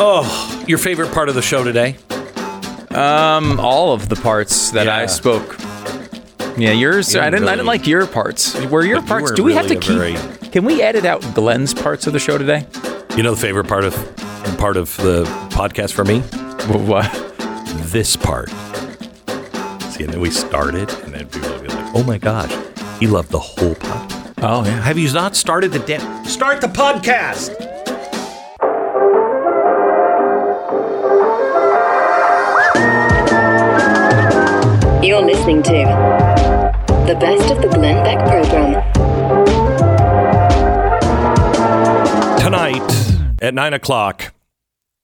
Oh, your favorite part of the show today? Um, all of the parts that I Yeah. spoke. Yeah, yours. You I didn't. I really- didn't like your parts. Were your But you parts? were Do we have to really keep? a very- Can we edit out Glenn's parts of the show today? You know the favorite part of part of the podcast for me? What? This part. See, and then we started, and then people would be like, "Oh my gosh, he loved the whole podcast." Oh yeah. Have you not started the damn? Start the podcast. You're listening to the best of the Glenn Beck program. Tonight at nine o'clock,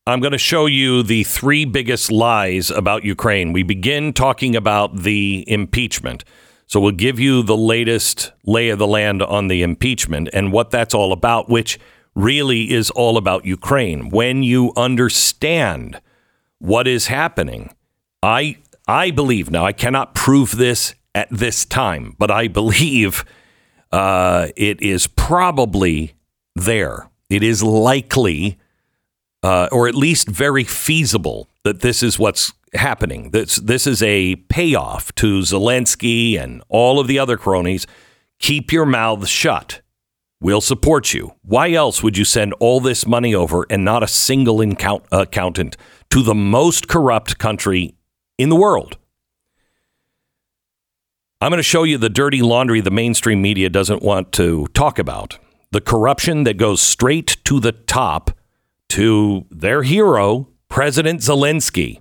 I'm going to show you the three biggest lies about Ukraine. We begin talking about the impeachment. So we'll give you the latest lay of the land on the impeachment and what that's all about, which really is all about Ukraine. When you understand what is happening, I I believe now I cannot prove this at this time, but I believe uh, it is probably there. It is likely, uh, or at least very feasible, that this is what's happening. This this is a payoff to Zelensky and all of the other cronies. Keep your mouths shut. We'll support you. Why else would you send all this money over and not a single incount- accountant to the most corrupt country in the world? I'm going to show you the dirty laundry the mainstream media doesn't want to talk about. The corruption that goes straight to the top to their hero, President Zelensky.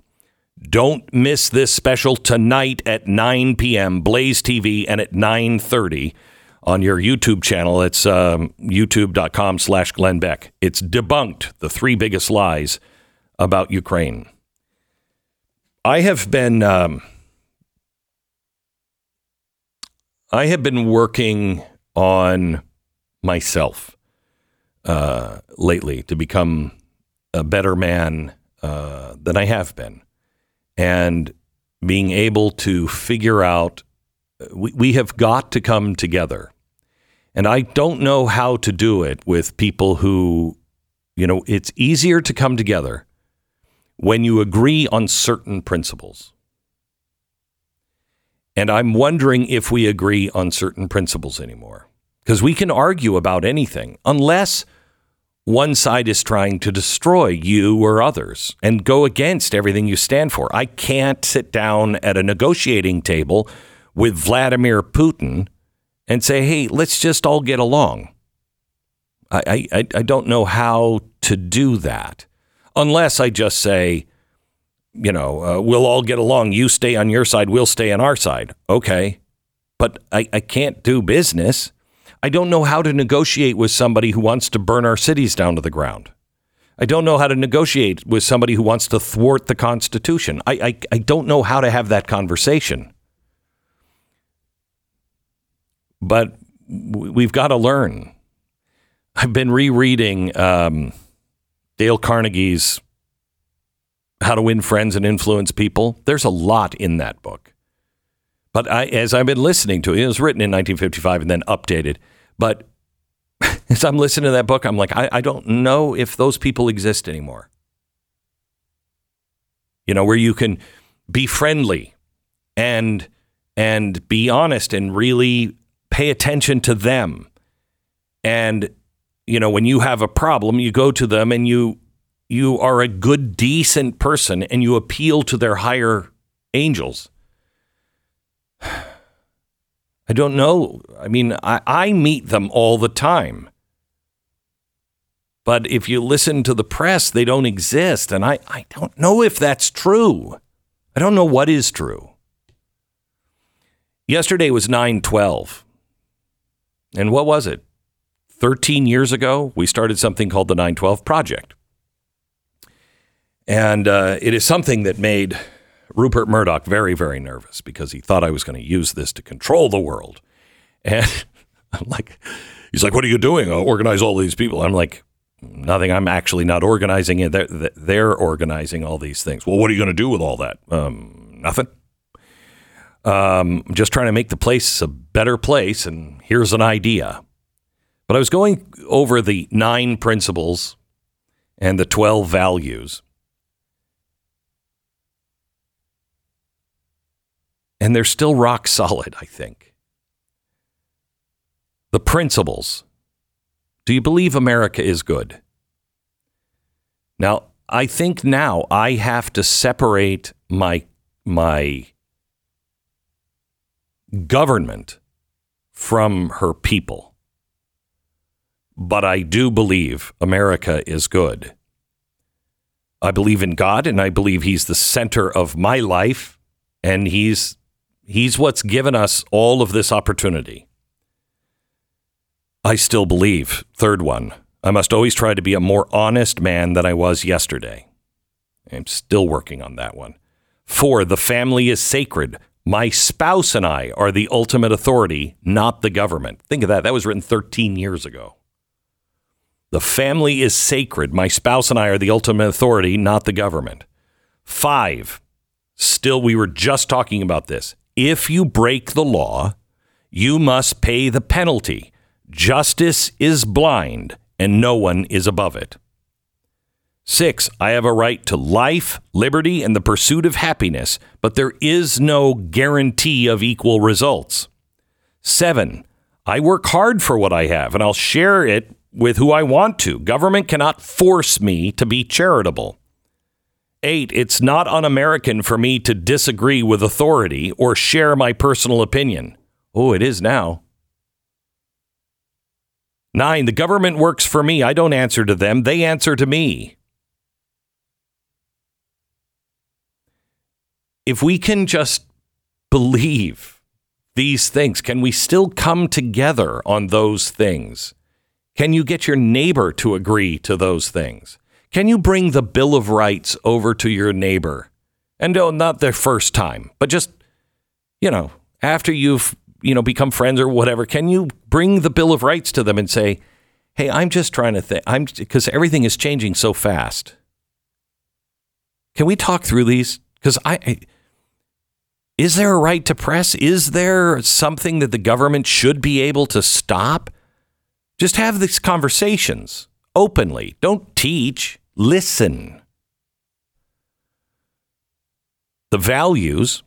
Don't miss this special tonight at 9 p.m. Blaze TV and at 9:30 on your YouTube channel. It's um, youtube.com slash Glenn Beck. It's debunked the three biggest lies about Ukraine. I have been um, I have been working on myself uh, lately to become a better man uh, than I have been, and being able to figure out we, we have got to come together. And I don't know how to do it with people who, you know, it's easier to come together when you agree on certain principles. And I'm wondering if we agree on certain principles anymore. Because we can argue about anything unless one side is trying to destroy you or others and go against everything you stand for. I can't sit down at a negotiating table with Vladimir Putin and say, hey, let's just all get along. I, I, I don't know how to do that unless I just say, you know, uh, we'll all get along. You stay on your side, we'll stay on our side. Okay. But I, I can't do business. I don't know how to negotiate with somebody who wants to burn our cities down to the ground. I don't know how to negotiate with somebody who wants to thwart the Constitution. I, I, I don't know how to have that conversation. But we've got to learn. I've been rereading um, Dale Carnegie's How to Win Friends and Influence People. There's a lot in that book. But I, as I've been listening to it, it was written in 1955 and then updated. But as I'm listening to that book, I'm like, I, I don't know if those people exist anymore. You know, where you can be friendly and and be honest and really pay attention to them. And you know, when you have a problem, you go to them and you you are a good decent person and you appeal to their higher angels. I don't know. I mean, I, I meet them all the time. But if you listen to the press, they don't exist. And I, I don't know if that's true. I don't know what is true. Yesterday was 9 12. And what was it? 13 years ago, we started something called the 912 Project. And uh, it is something that made Rupert Murdoch very, very nervous because he thought I was going to use this to control the world. And I'm like, he's like, what are you doing? I'll organize all these people. I'm like, nothing. I'm actually not organizing it. They're, they're organizing all these things. Well, what are you going to do with all that? Um, nothing. Um, I'm just trying to make the place a better place. And here's an idea. But I was going over the nine principles and the 12 values. And they're still rock solid, I think. The principles. Do you believe America is good? Now, I think now I have to separate my my government from her people. But I do believe America is good. I believe in God and I believe he's the center of my life and he's he's what's given us all of this opportunity. I still believe, third one, I must always try to be a more honest man than I was yesterday. I'm still working on that one. Four, the family is sacred. My spouse and I are the ultimate authority, not the government. Think of that. That was written 13 years ago. The family is sacred. My spouse and I are the ultimate authority, not the government. Five, still, we were just talking about this. If you break the law, you must pay the penalty. Justice is blind and no one is above it. Six, I have a right to life, liberty, and the pursuit of happiness, but there is no guarantee of equal results. Seven, I work hard for what I have and I'll share it with who I want to. Government cannot force me to be charitable. Eight, it's not un American for me to disagree with authority or share my personal opinion. Oh, it is now. Nine, the government works for me. I don't answer to them, they answer to me. If we can just believe these things, can we still come together on those things? Can you get your neighbor to agree to those things? Can you bring the Bill of Rights over to your neighbor? And no, not their first time, but just, you know, after you've you know, become friends or whatever, can you bring the Bill of Rights to them and say, "Hey, I'm just trying to think. I'm because everything is changing so fast." Can we talk through these? Because I, I is there a right to press? Is there something that the government should be able to stop? Just have these conversations openly. Don't teach, listen. The values,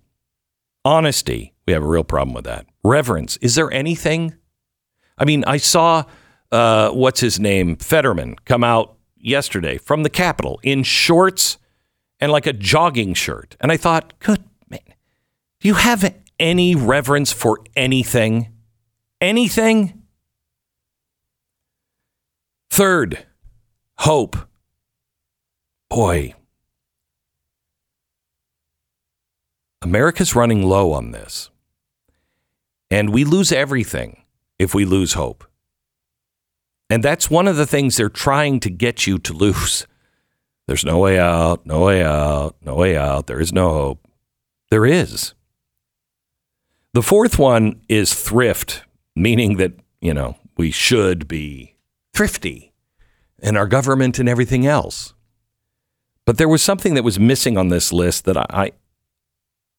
honesty, we have a real problem with that. Reverence. Is there anything? I mean, I saw uh, what's his name, Fetterman, come out yesterday from the Capitol in shorts and like a jogging shirt. And I thought, good man, do you have any reverence for anything? Anything? Third, hope. Boy, America's running low on this. And we lose everything if we lose hope. And that's one of the things they're trying to get you to lose. There's no way out, no way out, no way out. There is no hope. There is. The fourth one is thrift, meaning that, you know, we should be thrifty in our government and everything else. But there was something that was missing on this list that I,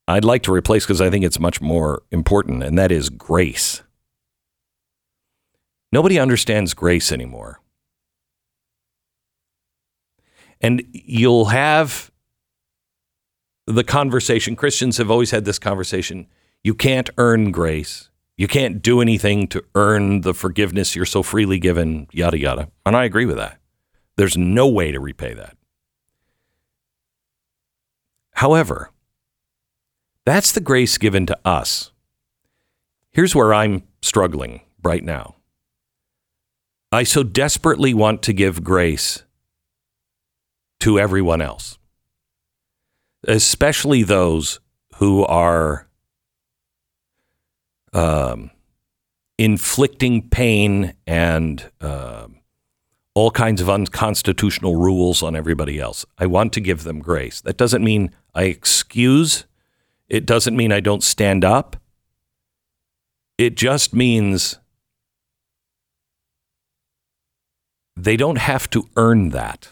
I'd like to replace because I think it's much more important, and that is grace. Nobody understands grace anymore. And you'll have the conversation. Christians have always had this conversation. You can't earn grace. You can't do anything to earn the forgiveness you're so freely given, yada, yada. And I agree with that. There's no way to repay that. However, that's the grace given to us. Here's where I'm struggling right now. I so desperately want to give grace to everyone else, especially those who are um, inflicting pain and uh, all kinds of unconstitutional rules on everybody else. I want to give them grace. That doesn't mean I excuse it doesn't mean I don't stand up. It just means they don't have to earn that.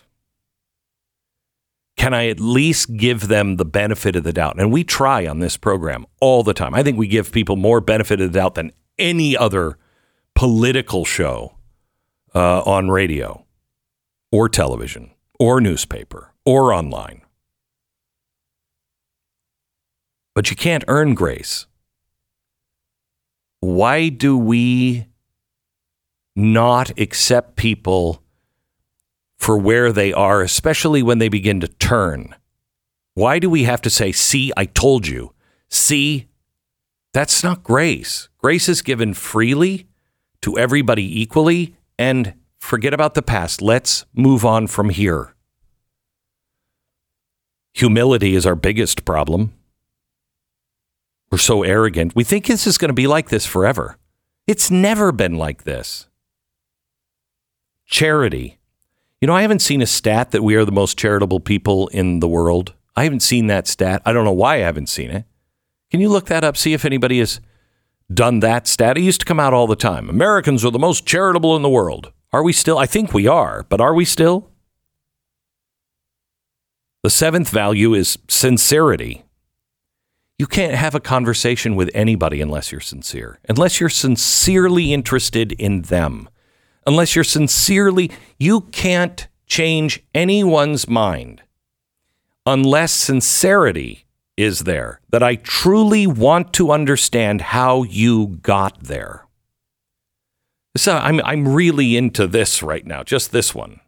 Can I at least give them the benefit of the doubt? And we try on this program all the time. I think we give people more benefit of the doubt than any other political show uh, on radio or television or newspaper or online. But you can't earn grace. Why do we not accept people for where they are, especially when they begin to turn? Why do we have to say, see, I told you? See, that's not grace. Grace is given freely to everybody equally and forget about the past. Let's move on from here. Humility is our biggest problem. We're so arrogant. We think this is going to be like this forever. It's never been like this. Charity. You know, I haven't seen a stat that we are the most charitable people in the world. I haven't seen that stat. I don't know why I haven't seen it. Can you look that up? See if anybody has done that stat. It used to come out all the time. Americans are the most charitable in the world. Are we still? I think we are, but are we still? The seventh value is sincerity. You can't have a conversation with anybody unless you're sincere, unless you're sincerely interested in them, unless you're sincerely, you can't change anyone's mind unless sincerity is there, that I truly want to understand how you got there. So I'm, I'm really into this right now, just this one.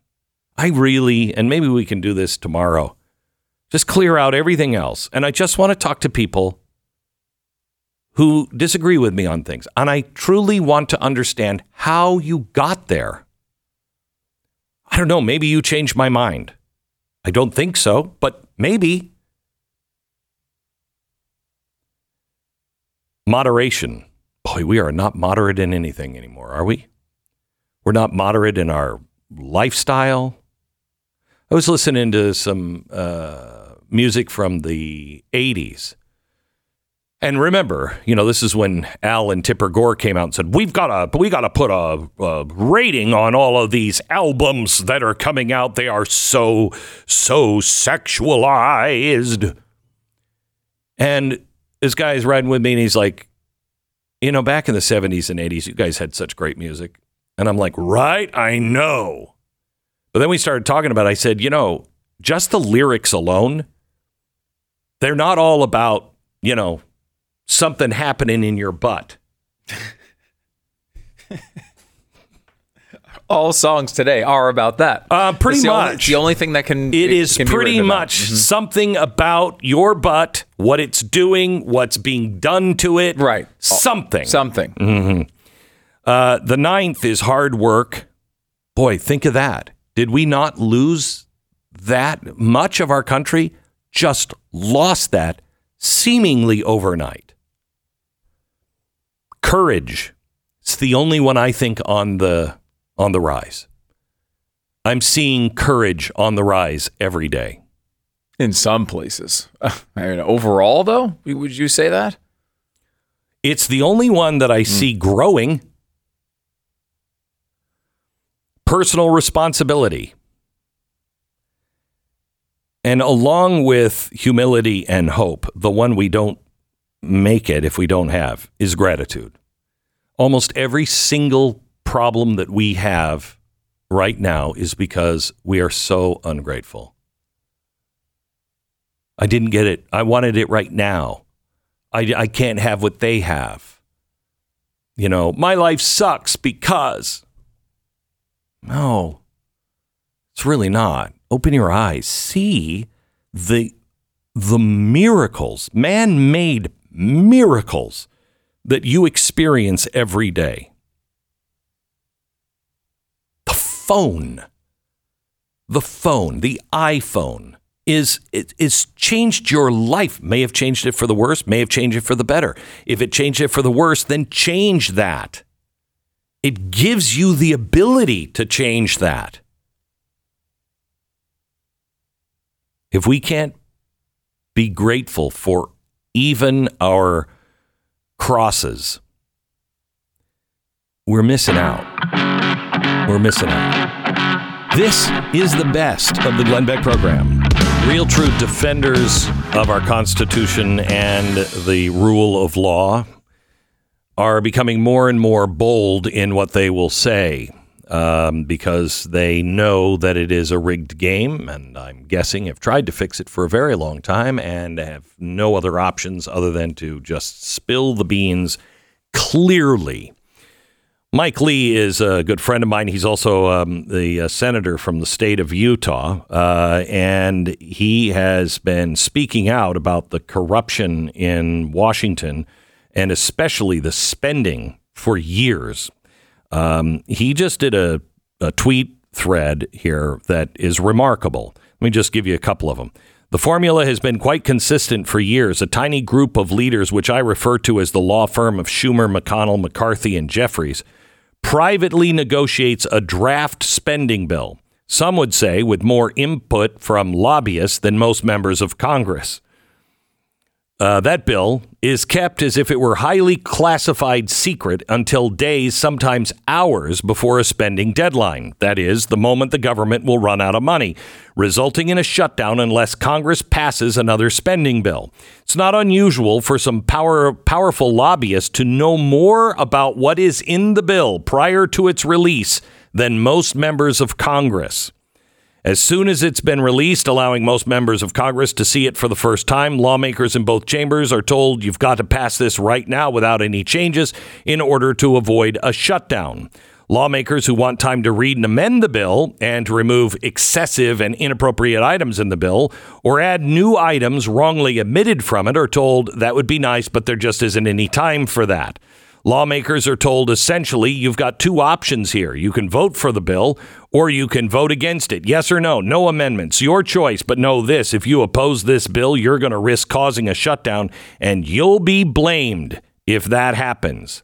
I really, and maybe we can do this tomorrow, just clear out everything else. And I just want to talk to people who disagree with me on things. And I truly want to understand how you got there. I don't know, maybe you changed my mind. I don't think so, but maybe. Moderation. Boy, we are not moderate in anything anymore, are we? We're not moderate in our lifestyle. I was listening to some uh, music from the 80s. And remember, you know, this is when Al and Tipper Gore came out and said, "We've got to, we got to put a, a rating on all of these albums that are coming out. They are so, so sexualized." And this guy's riding with me, and he's like, "You know, back in the '70s and '80s, you guys had such great music." And I'm like, "Right, I know." But then we started talking about. It. I said, "You know, just the lyrics alone, they're not all about, you know." Something happening in your butt. All songs today are about that. Uh, pretty It's the much. It's the only thing that can. It is can be pretty written about. much something about your butt, what it's doing, what's being done to it. Right. Something. something. Uh, the ninth is hard work. Boy, think of that. Did we not lose that much of our country? Just lost that seemingly overnight. Courage. It's the only one I think on the on the rise. I'm seeing courage on the rise every day. In some places, I mean, overall, though, would you say that? It's the only one that I hmm. see growing. Personal responsibility. And along with humility and hope, the one we don't make it if we don't have is gratitude. Almost every single problem that we have right now is because we are so ungrateful. I didn't get it. I wanted it right now. I, I can't have what they have. You know, my life sucks because. No, it's really not. Open your eyes. See the, the miracles, man made miracles that you experience every day. The phone, the phone, the iPhone is it is changed your life. May have changed it for the worse, may have changed it for the better. If it changed it for the worse, then change that. It gives you the ability to change that. If we can't be grateful for even our crosses, we're missing out. We're missing out. This is the best of the Glenn Beck program. Real true defenders of our Constitution and the rule of law are becoming more and more bold in what they will say. Um, because they know that it is a rigged game, and I'm guessing have tried to fix it for a very long time and have no other options other than to just spill the beans clearly. Mike Lee is a good friend of mine. He's also um, the uh, senator from the state of Utah, uh, and he has been speaking out about the corruption in Washington and especially the spending for years. Um, he just did a, a tweet thread here that is remarkable. Let me just give you a couple of them. The formula has been quite consistent for years. A tiny group of leaders, which I refer to as the law firm of Schumer, McConnell, McCarthy, and Jeffries, privately negotiates a draft spending bill. Some would say with more input from lobbyists than most members of Congress. Uh, that bill is kept as if it were highly classified secret until days, sometimes hours before a spending deadline. That is, the moment the government will run out of money, resulting in a shutdown unless Congress passes another spending bill. It's not unusual for some power, powerful lobbyists to know more about what is in the bill prior to its release than most members of Congress. As soon as it's been released, allowing most members of Congress to see it for the first time, lawmakers in both chambers are told you've got to pass this right now without any changes in order to avoid a shutdown. Lawmakers who want time to read and amend the bill and to remove excessive and inappropriate items in the bill or add new items wrongly omitted from it are told that would be nice, but there just isn't any time for that. Lawmakers are told essentially you've got two options here. You can vote for the bill or you can vote against it. Yes or no? No amendments. Your choice. But know this if you oppose this bill, you're going to risk causing a shutdown and you'll be blamed if that happens.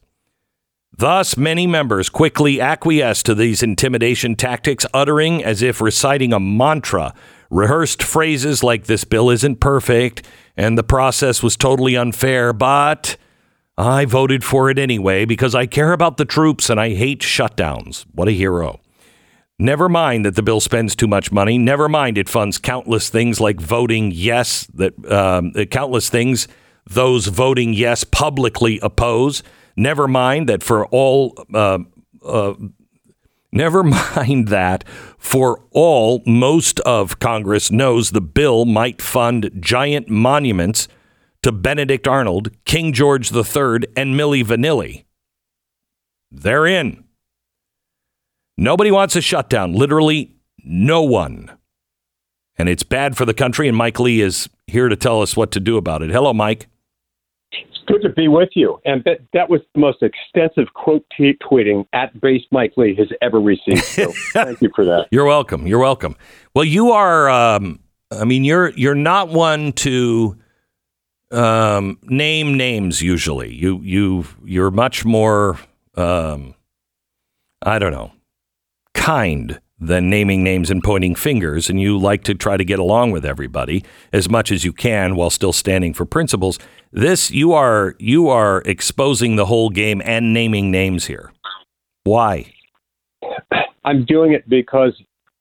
Thus, many members quickly acquiesce to these intimidation tactics, uttering as if reciting a mantra rehearsed phrases like this bill isn't perfect and the process was totally unfair, but I voted for it anyway because I care about the troops and I hate shutdowns. What a hero. Never mind that the bill spends too much money. Never mind it funds countless things like voting yes, that um, countless things those voting yes publicly oppose. Never mind that for all, uh, uh, never mind that for all, most of Congress knows the bill might fund giant monuments to Benedict Arnold, King George III, and Milli Vanilli. They're in. Nobody wants a shutdown. Literally, no one. And it's bad for the country, and Mike Lee is here to tell us what to do about it. Hello, Mike. It's good to be with you. And that, that was the most extensive quote t- tweeting at base Mike Lee has ever received. So thank you for that. You're welcome. You're welcome. Well, you are. Um, I mean, you're you're not one to um, name names usually. You you you're much more um, I don't know kind than naming names and pointing fingers, and you like to try to get along with everybody as much as you can while still standing for principles. This you are you are exposing the whole game and naming names here. Why? I'm doing it because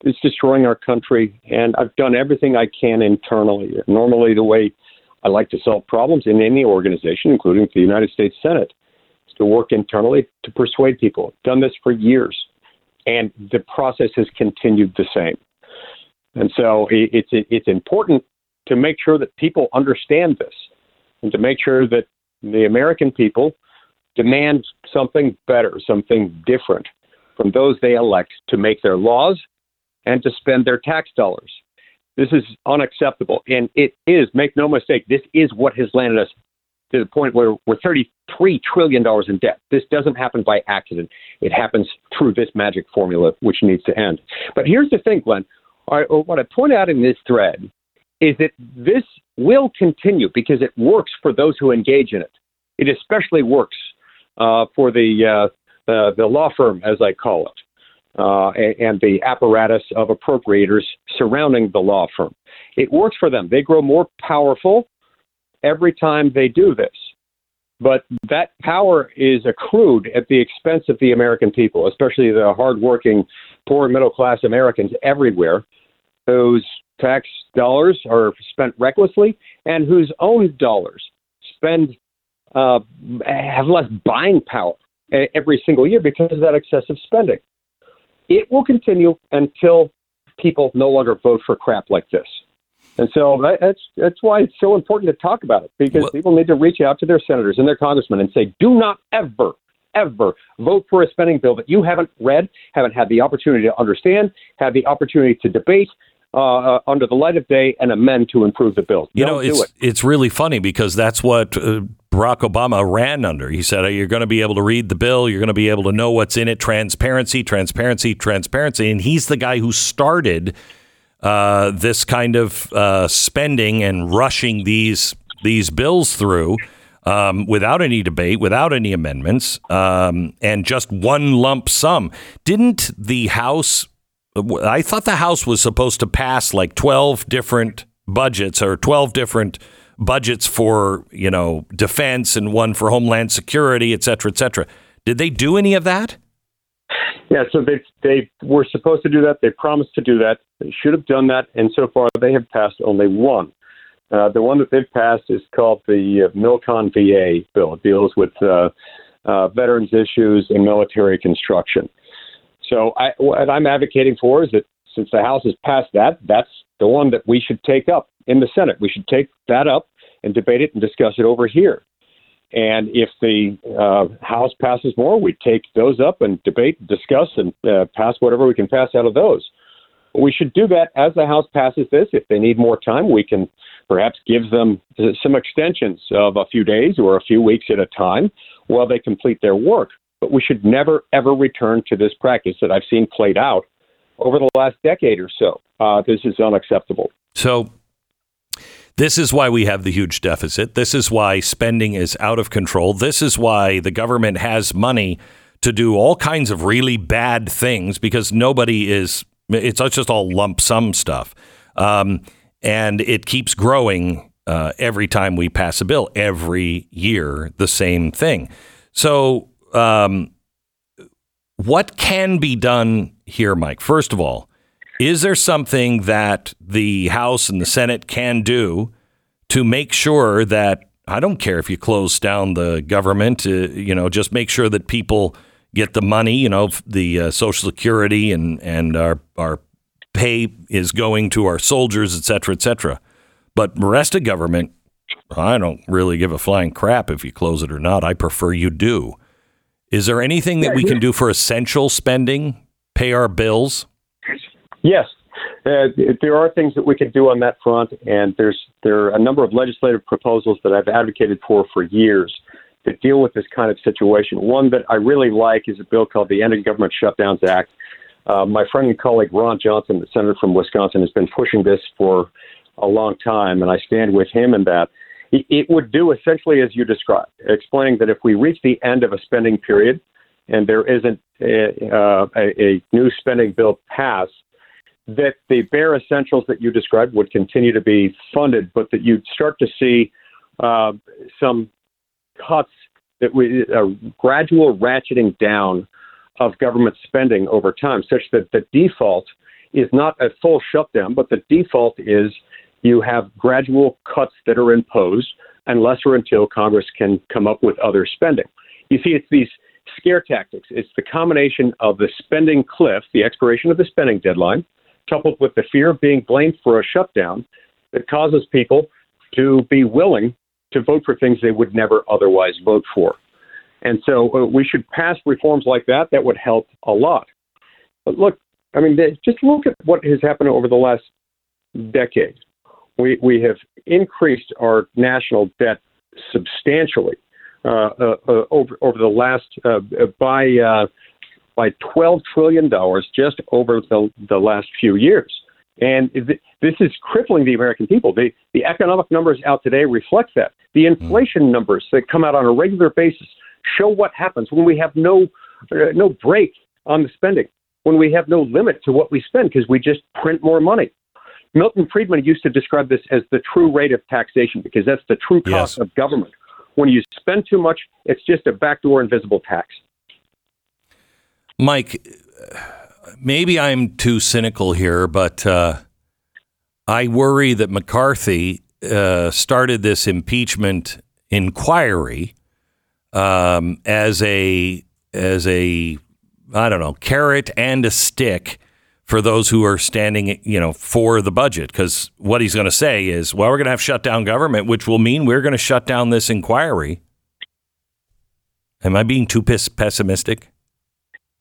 it's destroying our country, and I've done everything I can internally. Normally, the way I like to solve problems in any organization, including the United States Senate, to work internally to persuade people. I've done this for years, and the process has continued the same. And so it's it's important to make sure that people understand this, and to make sure that the American people demand something better, something different from those they elect to make their laws and to spend their tax dollars. This is unacceptable. And it is, make no mistake, this is what has landed us to the point where we're $33 trillion in debt. This doesn't happen by accident. It happens through this magic formula, which needs to end. But here's the thing, Glenn. I what I point out in this thread is that this will continue because it works for those who engage in it. It especially works uh, for the, uh, uh, the law firm, as I call it uh, and, the apparatus of appropriators surrounding the law firm. It works for them. They grow more powerful every time they do this. But that power is accrued at the expense of the American people, especially the hardworking, poor middle class Americans everywhere, whose tax dollars are spent recklessly and whose own dollars spend uh, have less buying power every single year because of that excessive spending. It will continue until people no longer vote for crap like this. And so that's that's why it's so important to talk about it because what? people need to reach out to their senators and their congressmen and say, do not ever, ever vote for a spending bill that you haven't read, haven't had the opportunity to understand, had the opportunity to debate, uh, under the light of day and amend to improve the bill. You Don't know, it's it. it's really funny because that's what uh, Barack Obama ran under. He said, "You're going to be able to read the bill. You're going to be able to know what's in it. Transparency, transparency, transparency." And he's the guy who started uh, this kind of uh, spending and rushing these these bills through. Um, without any debate, without any amendments, um, and just one lump sum. Didn't the House I thought the House was supposed to pass like 12 different budgets or 12 different budgets for, you know, defense and one for homeland security, et cetera, et cetera. Did they do any of that? Yeah, so they they were supposed to do that. They promised to do that. They should have done that, and so far they have passed only one. Uh, the one that they've passed is called the uh, Milcon VA bill. It deals with uh, uh, veterans issues and military construction. So I, what I'm advocating for is that since the House has passed that, that's the one that we should take up in the Senate. We should take that up and debate it and discuss it over here. And if the uh, House passes more, we take those up and debate, discuss, and uh, pass whatever we can pass out of those. We should do that as the House passes this. If they need more time, we can perhaps give them some extensions of a few days or a few weeks at a time while they complete their work. But we should never, ever return to this practice that I've seen played out over the last decade or so. Uh, this is unacceptable. So, this is why we have the huge deficit. This is why spending is out of control. This is why the government has money to do all kinds of really bad things because nobody is, it's just all lump sum stuff. Um, and it keeps growing uh, every time we pass a bill, every year, the same thing. So um, what can be done here, Mike? First of all, is there something that the House and the Senate can do to make sure that I don't care if you close down the government, uh, you know, just make sure that people get the money, you know, the uh, Social Security and and our our pay is going to our soldiers, et cetera, et cetera. But the rest of government, I don't really give a flying crap if you close it or not. I prefer you do. Is there anything that we can do for essential spending, pay our bills? Yes, uh, there are things that we can do on that front, and there's there are a number of legislative proposals that I've advocated for for years that deal with this kind of situation. One that I really like is a bill called the Ending Government Shutdowns Act. Uh, my friend and colleague Ron Johnson, the senator from Wisconsin, has been pushing this for a long time, and I stand with him in that. It would do essentially as you described, explaining that if we reach the end of a spending period and there isn't a, uh, a, a new spending bill passed, that the bare essentials that you described would continue to be funded, but that you'd start to see uh, some cuts that we a gradual ratcheting down of government spending over time, such that the default is not a full shutdown, but the default is you have gradual cuts that are imposed unless or until Congress can come up with other spending. You see, it's these scare tactics. It's the combination of the spending cliff, the expiration of the spending deadline, coupled with the fear of being blamed for a shutdown that causes people to be willing to vote for things they would never otherwise vote for. And so uh, we should pass reforms like that. That would help a lot. But look, I mean, just look at what has happened over the last decade we, we have increased our national debt substantially uh, uh, uh, over over the last uh, by uh, by twelve trillion dollars just over the the last few years, and this is crippling the American people. The the economic numbers out today reflect that. The hmm. inflation numbers that come out on a regular basis show what happens when we have no uh, no brake on the spending, when we have no limit to what we spend because we just print more money. Milton Friedman used to describe this as the true rate of taxation because that's the true cost yes. of government. When you spend too much, it's just a backdoor invisible tax. Mike, maybe I'm too cynical here, but uh, I worry that McCarthy uh, started this impeachment inquiry um, as a as a I don't know, carrot and a stick for those who are standing, you know, for the budget. Because what he's going to say is, well, we're going to have shut down government, which will mean we're going to shut down this inquiry. Am I being too pessimistic?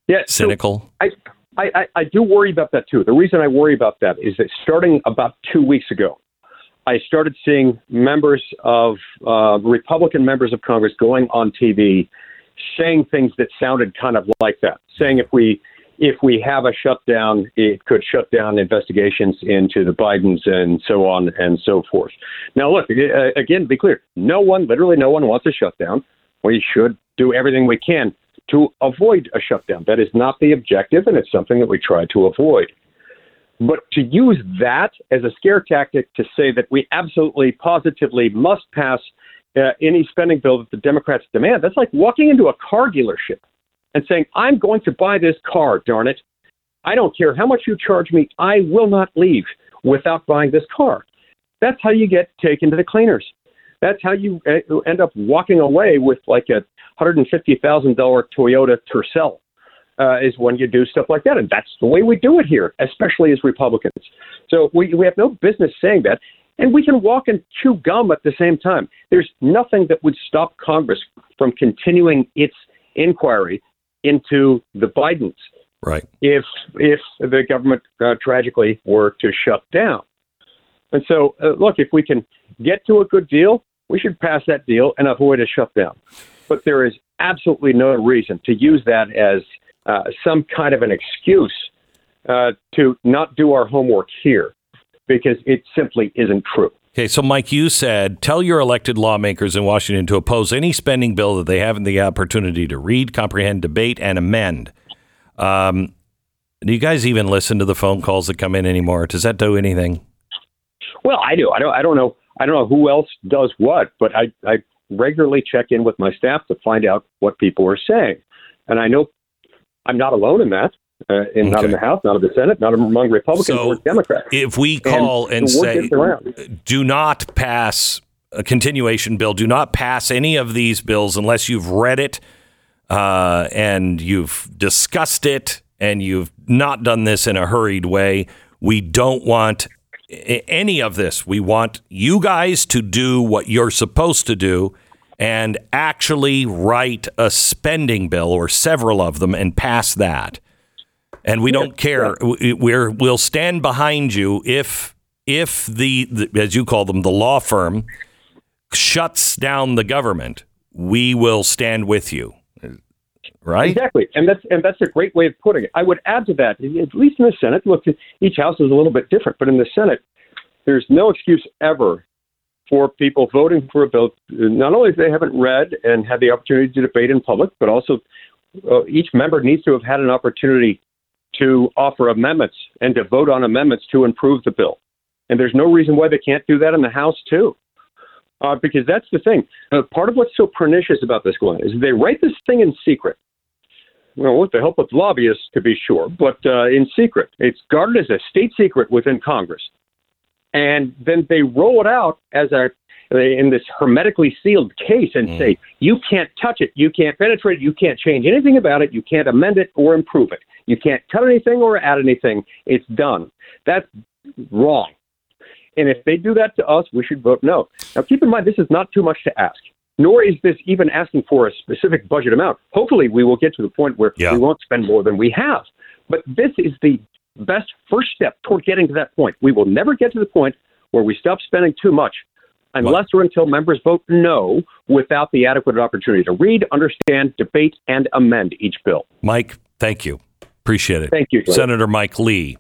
Yeah, cynical. So I, I, I do worry about that too. The reason I worry about that is that starting about two weeks ago, I started seeing members of uh, Republican members of Congress going on TV saying things that sounded kind of like that, saying if we if we have a shutdown, it could shut down investigations into the Bidens and so on and so forth. Now, look again, be clear: no one, literally, no one wants a shutdown. We should do everything we can to avoid a shutdown. That is not the objective, and it's something that we try to avoid. But to use that as a scare tactic to say that we absolutely, positively must pass uh, any spending bill that the Democrats demand, that's like walking into a car dealership and saying, I'm going to buy this car, darn it. I don't care how much you charge me, I will not leave without buying this car. That's how you get taken to the cleaners. That's how you uh, end up walking away with like a $150,000 Toyota Tercel. Uh, is when you do stuff like that, and that's the way we do it here, especially as Republicans. So we we have no business saying that, and we can walk and chew gum at the same time. There's nothing that would stop Congress from continuing its inquiry into the Bidens. Right. If if the government uh, tragically were to shut down, and so uh, look, if we can get to a good deal, we should pass that deal and avoid a shutdown. But there is absolutely no reason to use that as uh, some kind of an excuse uh, to not do our homework here because it simply isn't true. Okay, so Mike, you said tell your elected lawmakers in Washington to oppose any spending bill that they haven't the opportunity to read, comprehend, debate, and amend. Um, do you guys even listen to the phone calls that come in anymore? Does that do anything? Well, I do. I don't. I don't know. I don't know who else does what, but I, I regularly check in with my staff to find out what people are saying, and I know I'm not alone in that. Uh, in, okay. Not in the House, not in the Senate, not among Republicans so or Democrats. If we call and, and say, do not pass a continuation bill, do not pass any of these bills unless you've read it uh, and you've discussed it and you've not done this in a hurried way. We don't want any of this. We want you guys to do what you're supposed to do and actually write a spending bill or several of them and pass that. And we don't care. We're we'll stand behind you if if the, the as you call them the law firm shuts down the government. We will stand with you. Right? Exactly, and that's and that's a great way of putting it. I would add to that, at least in the Senate. Look, each house is a little bit different, but in the Senate, there's no excuse ever for people voting for a bill, not only if they haven't read and had the opportunity to debate in public, but also uh, each member needs to have had an opportunity to offer amendments and to vote on amendments to improve the bill. And there's no reason why they can't do that in the House, too. Uh, because that's the thing. Uh, part of what's so pernicious about this, Glenn, is they write this thing in secret. Well, with the help of lobbyists, to be sure, but uh, in secret. It's guarded as a state secret within Congress and then they roll it out as a in this hermetically sealed case and mm. say you can't touch it, you can't penetrate it, you can't change anything about it, you can't amend it or improve it, you can't cut anything or add anything. It's done. That's wrong. And if they do that to us, we should vote no. Now, keep in mind, this is not too much to ask, nor is this even asking for a specific budget amount. Hopefully, we will get to the point where yeah. we won't spend more than we have. But this is the best first step toward getting to that point. We will never get to the point where we stop spending too much unless or until members vote no without the adequate opportunity to read, understand, debate, and amend each bill. Mike, thank you. Appreciate it. Thank you. Senator Mike Lee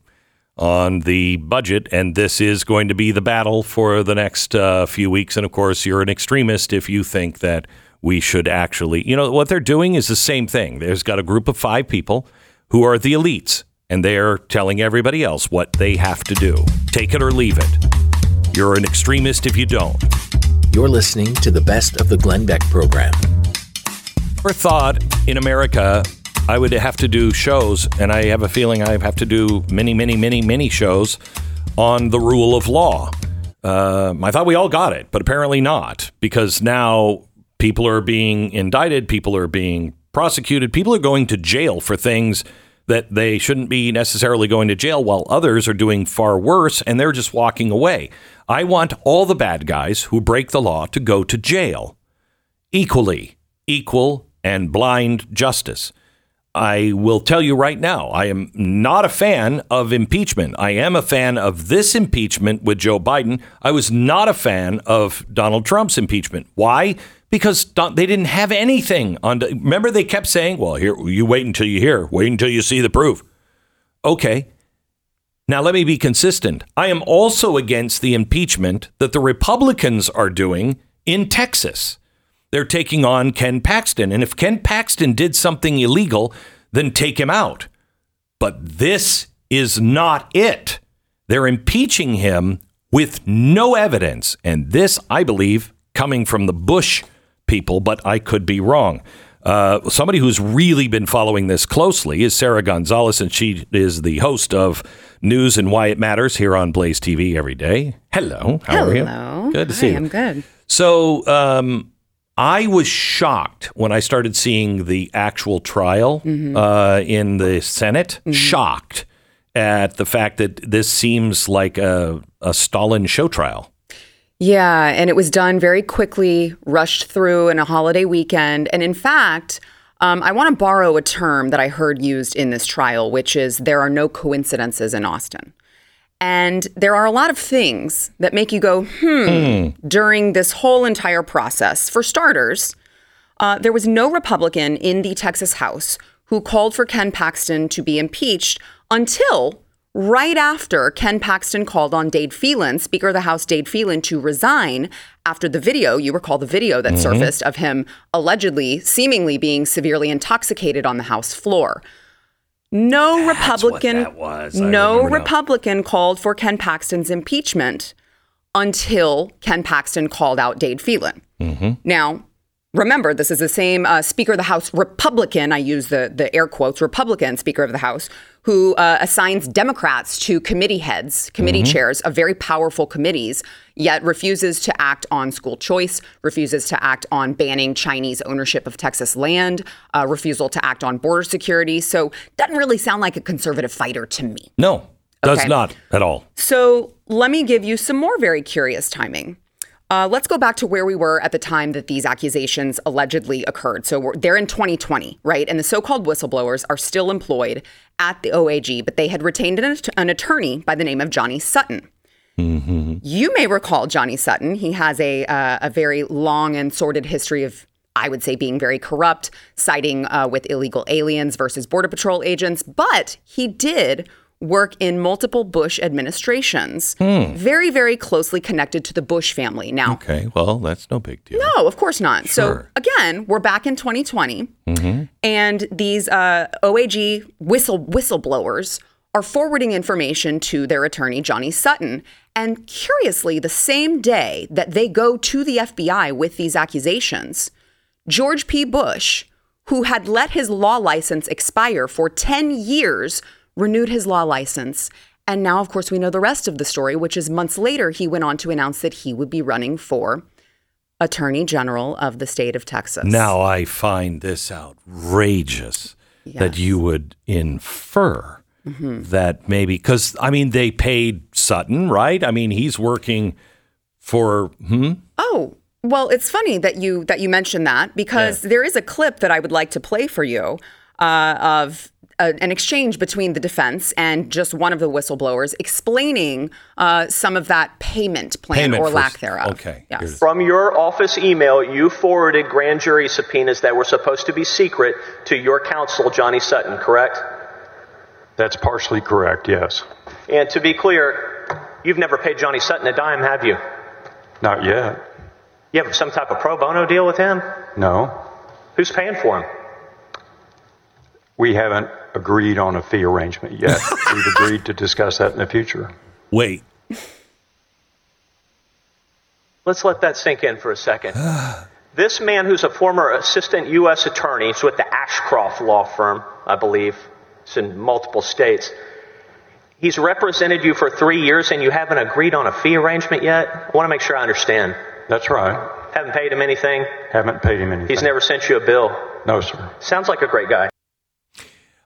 on the budget, and this is going to be the battle for the next uh, few weeks. And of course, you're an extremist if you think that we should actually, you know, what they're doing is the same thing. There's got a group of five people who are the elites and they're telling everybody else what they have to do. Take it or leave it. You're an extremist if you don't. You're listening to the best of the Glenn Beck program. Never thought in America I would have to do shows, and I have a feeling I have to do many, many, many, many shows on the rule of law. Uh, I thought we all got it, but apparently not, because now people are being indicted, people are being prosecuted. People are going to jail for things that they shouldn't be necessarily going to jail, while others are doing far worse and they're just walking away. I want all the bad guys who break the law to go to jail equally, equal and blind justice. I will tell you right now, I am not a fan of impeachment. I am a fan of this impeachment with Joe Biden. I was not a fan of Donald Trump's impeachment. Why? Because they didn't have anything on. Remember, they kept saying, "Well, here you wait until you hear, wait until you see the proof." Okay. Now let me be consistent. I am also against the impeachment that the Republicans are doing in Texas they're taking on Ken Paxton. And if Ken Paxton did something illegal, then take him out. But this is not it. They're impeaching him with no evidence. And this, I believe, coming from the Bush people, but I could be wrong. Uh, somebody who's really been following this closely is Sara Gonzales, and she is the host of News and Why It Matters here on Blaze TV every day. Hello. How Hello. are you? Good to Hi, see you. I'm good. So, um, I was shocked when I started seeing the actual trial Mm-hmm. uh, in the Senate. Shocked at the fact that this seems like a, a Stalin show trial. Yeah, and it was done very quickly, rushed through in a holiday weekend. And in fact, um, I want to borrow a term that I heard used in this trial, which is there are no coincidences in Austin. And there are a lot of things that make you go, hmm, during this whole entire process. For starters, uh, there was no Republican in the Texas House who called for Ken Paxton to be impeached until right after Ken Paxton called on Dade Phelan, Speaker of the House Dade Phelan, to resign after the video, you recall the video that surfaced of him allegedly, seemingly being severely intoxicated on the House floor. No Republican, that was. I no now. Republican called for Ken Paxton's impeachment until Ken Paxton called out Dade Phelan. Mm-hmm. Now, remember, this is the same uh, Speaker of the House Republican, I use the, the air quotes, Republican Speaker of the House, who uh, assigns Democrats to committee heads, committee chairs of very powerful committees, yet refuses to act on school choice, refuses to act on banning Chinese ownership of Texas land, uh, refusal to act on border security. So, doesn't really sound like a conservative fighter to me. No, does Okay. not at all. So let me give you some more very curious timing. Uh, let's go back to where we were at the time that these accusations allegedly occurred. So we're, they're in 2020, right? And the so called whistleblowers are still employed at the OAG, but they had retained an, an attorney by the name of Johnny Sutton. You may recall Johnny Sutton. He has a, uh, a very long and sordid history of, I would say, being very corrupt, siding uh, with illegal aliens versus Border Patrol agents. But he did work in multiple Bush administrations, very, very closely connected to the Bush family. Now, Okay, well, that's no big deal. no, of course not. Sure. So again, we're back in 2020, and these uh, OAG whistle whistleblowers are forwarding information to their attorney Johnny Sutton. And curiously, the same day that they go to the FBI with these accusations, George P. Bush, who had let his law license expire for 10 years, renewed his law license. And now, of course, we know the rest of the story, which is months later, he went on to announce that he would be running for Attorney General of the state of Texas. Now I find this outrageous that you would infer Mm-hmm. that maybe because I mean they paid Sutton, right? I mean he's working for hmm? Oh, well, it's funny that you that you mentioned that because there is a clip that I would like to play for you uh, of a, an exchange between the defense and just one of the whistleblowers explaining uh, some of that payment plan Payment or for- lack thereof. okay, Yes. From your office email, you forwarded grand jury subpoenas that were supposed to be secret to your counsel, Johnny Sutton, correct? That's partially correct, yes. And to be clear, you've never paid Johnny Sutton a dime, have you? Not yet. You have some type of pro bono deal with him? No. Who's paying for him? We haven't agreed on a fee arrangement yet. We've agreed to discuss that in the future. Wait, Let's let that sink in for a second. this man, who's a former assistant U.S. attorney, is with the Ashcroft law firm, I believe. It's in multiple states. He's represented you for three years and you haven't agreed on a fee arrangement yet? I want to make sure I understand. That's right. Haven't paid him anything? Haven't paid him anything. He's never sent you a bill? No, sir. Sounds like a great guy.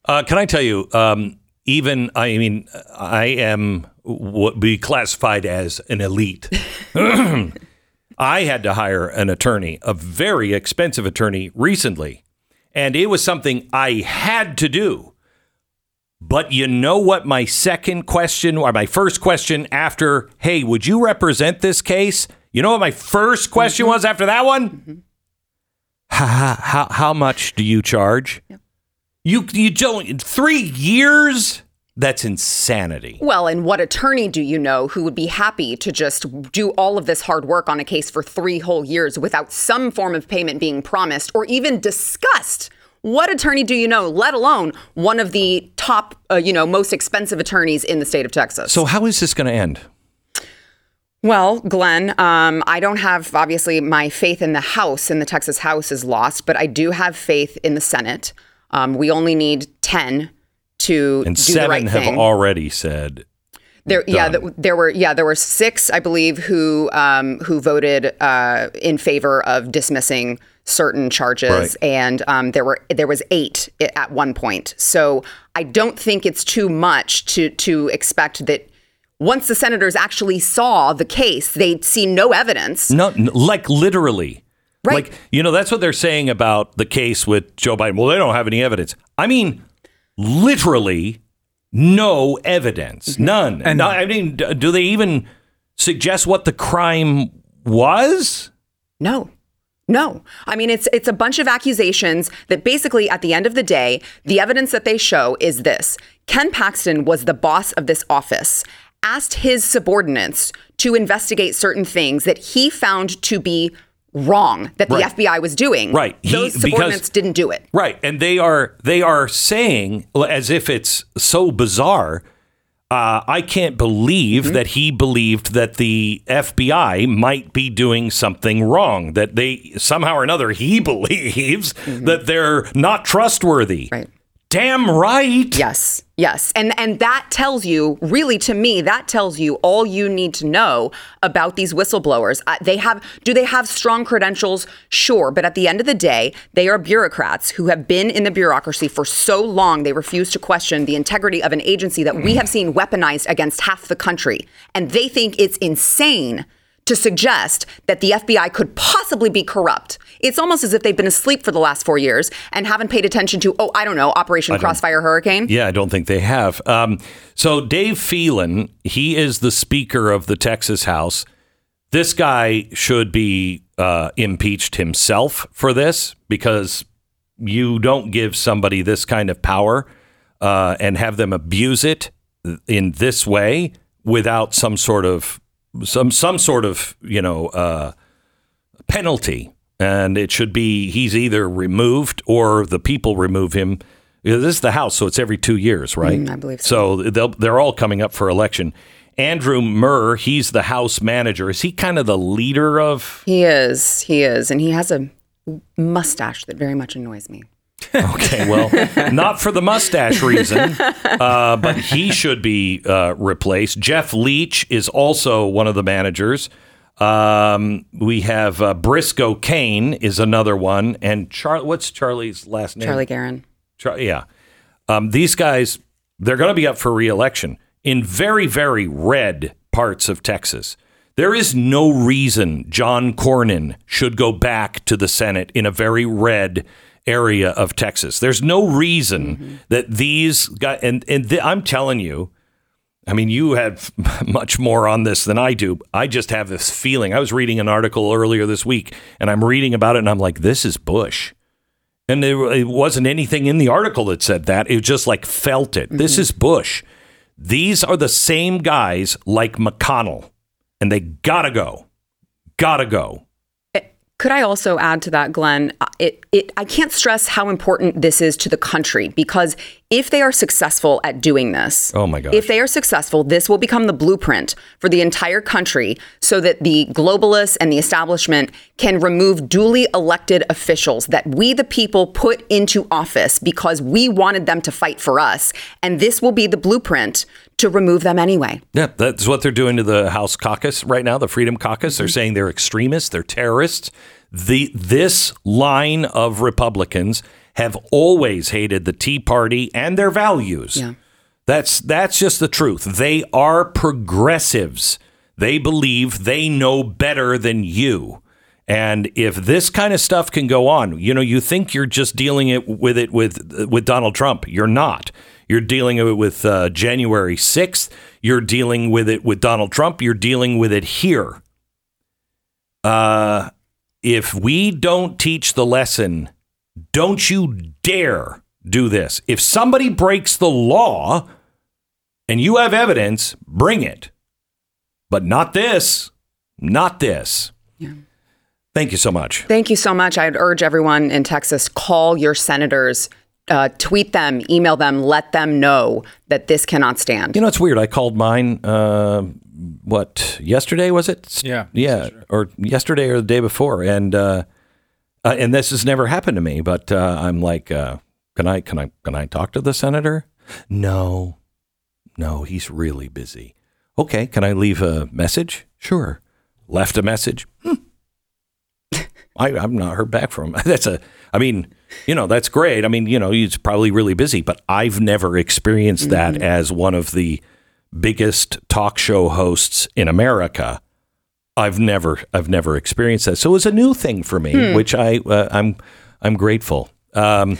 Uh, can I tell you? Um, even I mean, I am what be classified as an elite. I had to hire an attorney, a very expensive attorney, recently, and it was something I had to do. But you know what? My second question, or my first question after, hey, would you represent this case? You know what my first question was after that one? How, how, how much do you charge? You you don't three years? That's insanity. Well, and what attorney do you know who would be happy to just do all of this hard work on a case for three whole years without some form of payment being promised or even discussed? What attorney do you know, let alone one of the top, uh, you know, most expensive attorneys in the state of Texas? So how is this going to end? Well, Glenn, um, I don't have obviously my faith in the House, in the Texas House is lost, but I do have faith in the Senate. Um, we only need 10 to And do seven the right have thing. already said There, yeah, done. th- there were yeah, there were six, I believe, who um, who voted uh, in favor of dismissing certain charges, Right. and um, there were there was eight at one point. So I don't think it's too much to to expect that once the senators actually saw the case, they'd see no evidence. no, like literally. Right. Like you know that's what they're saying about the case with Joe Biden. Well, they don't have any evidence. I mean, literally no evidence, Mm-hmm. none. And I mean, do they even suggest what the crime was? No. No. I mean it's it's a bunch of accusations that basically at the end of the day, the evidence that they show is this. Ken Paxton was the boss of this office, asked his subordinates to investigate certain things that he found to be wrong that the Right. FBI was doing. Right. He- Those because- subordinates didn't do it. Right, and they are they are saying as if it's so bizarre. Uh, I can't believe Mm-hmm. that he believed that the FBI might be doing something wrong. That they somehow or another he believes that they're not trustworthy. Mm-hmm. Right. Damn right. Yes. Yes. And and that tells you really to me that tells you all you need to know about these whistleblowers. Uh, they have do they have strong credentials? Sure, but at the end of the day, they are bureaucrats who have been in the bureaucracy for so long they refuse to question the integrity of an agency that we have seen weaponized against half the country. And they think it's insane to suggest that the FBI could possibly be corrupt. It's almost as if they've been asleep for the last 4 years and haven't paid attention to oh, I don't know, Operation Crossfire Hurricane. Yeah, I don't think they have. Um, so Dade Phelan, he is the Speaker of the Texas House. This guy should be uh, impeached himself for this because you don't give somebody this kind of power uh, and have them abuse it in this way without some sort of some some sort of you know uh, penalty, and it should be he's either removed or the people remove him. This is the House, so it's every two years, right? Mm, I believe so. So they'll, they're all coming up for election. Andrew Murr, he's the House manager. Is he kind of the leader of? He is. He is. And he has a mustache that very much annoys me. Okay, well, not for the mustache reason, uh, but he should be uh, replaced. Jeff Leach is also one of the managers. Um, we have uh, Briscoe Cain is another one, and Char- what's Charlie's last name? Charlie Geren. Char- yeah. Um, these guys, they're going to be up for reelection in very, very red parts of Texas. There is no reason John Cornyn should go back to the Senate in a very red area of Texas. There's no reason that these guys, and, and th- I'm telling you, I mean, you have much more on this than I do. I just have this feeling. I was reading an article earlier this week, and I'm reading about it, and I'm like, this is Bush. And there it wasn't anything in the article that said that. It just like felt it. This mm-hmm. is Bush. These are the same guys like McConnell, and they gotta go. Gotta go. Could I also add to that, Glenn? Uh, It, it, I can't stress how important this is to the country because if they are successful at doing this, Oh my gosh. if they are successful, this will become the blueprint for the entire country so that the globalists and the establishment can remove duly elected officials that we, the people, put into office because we wanted them to fight for us. And this will be the blueprint to remove them anyway. Yeah, that's what they're doing to the House caucus right now, the Freedom Caucus. They're mm-hmm. saying they're extremists, they're terrorists, The this line of Republicans have always hated the Tea Party and their values. Yeah. That's that's just the truth. They are progressives. They believe they know better than you. And if this kind of stuff can go on, you know, you think you're just dealing it with it with with Donald Trump. You're not. You're dealing it with uh, January 6th. You're dealing with it with Donald Trump. You're dealing with it here. Uh, if we don't teach the lesson, don't you dare do this. If somebody breaks the law and you have evidence, bring it. But not this. Not this. Yeah. Thank you so much. Thank you so much. I'd urge everyone in Texas call your senators, uh, tweet them, email them, let them know that this cannot stand. You know, it's weird. I called mine, uh, what, yesterday was it? Yeah. Yeah. Or yesterday or the day before. And, uh, uh, and this has never happened to me, but uh, I'm like, uh, can I, can I, can I talk to the senator? No, no, he's really busy. Okay. Can I leave a message? Sure. Left a message. Hmm. I, I've not heard back from him. That's a, I mean, you know, that's great. I mean, you know, he's probably really busy, but I've never experienced that as one of the biggest talk show hosts in America. I've never, I've never experienced that. So it was a new thing for me, which I, uh, I'm, I'm grateful. Um,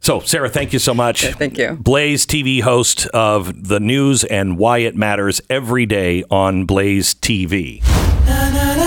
so, Sara, thank you so much. thank you. Blaze TV host of the news and why it matters every day on Blaze TV. na na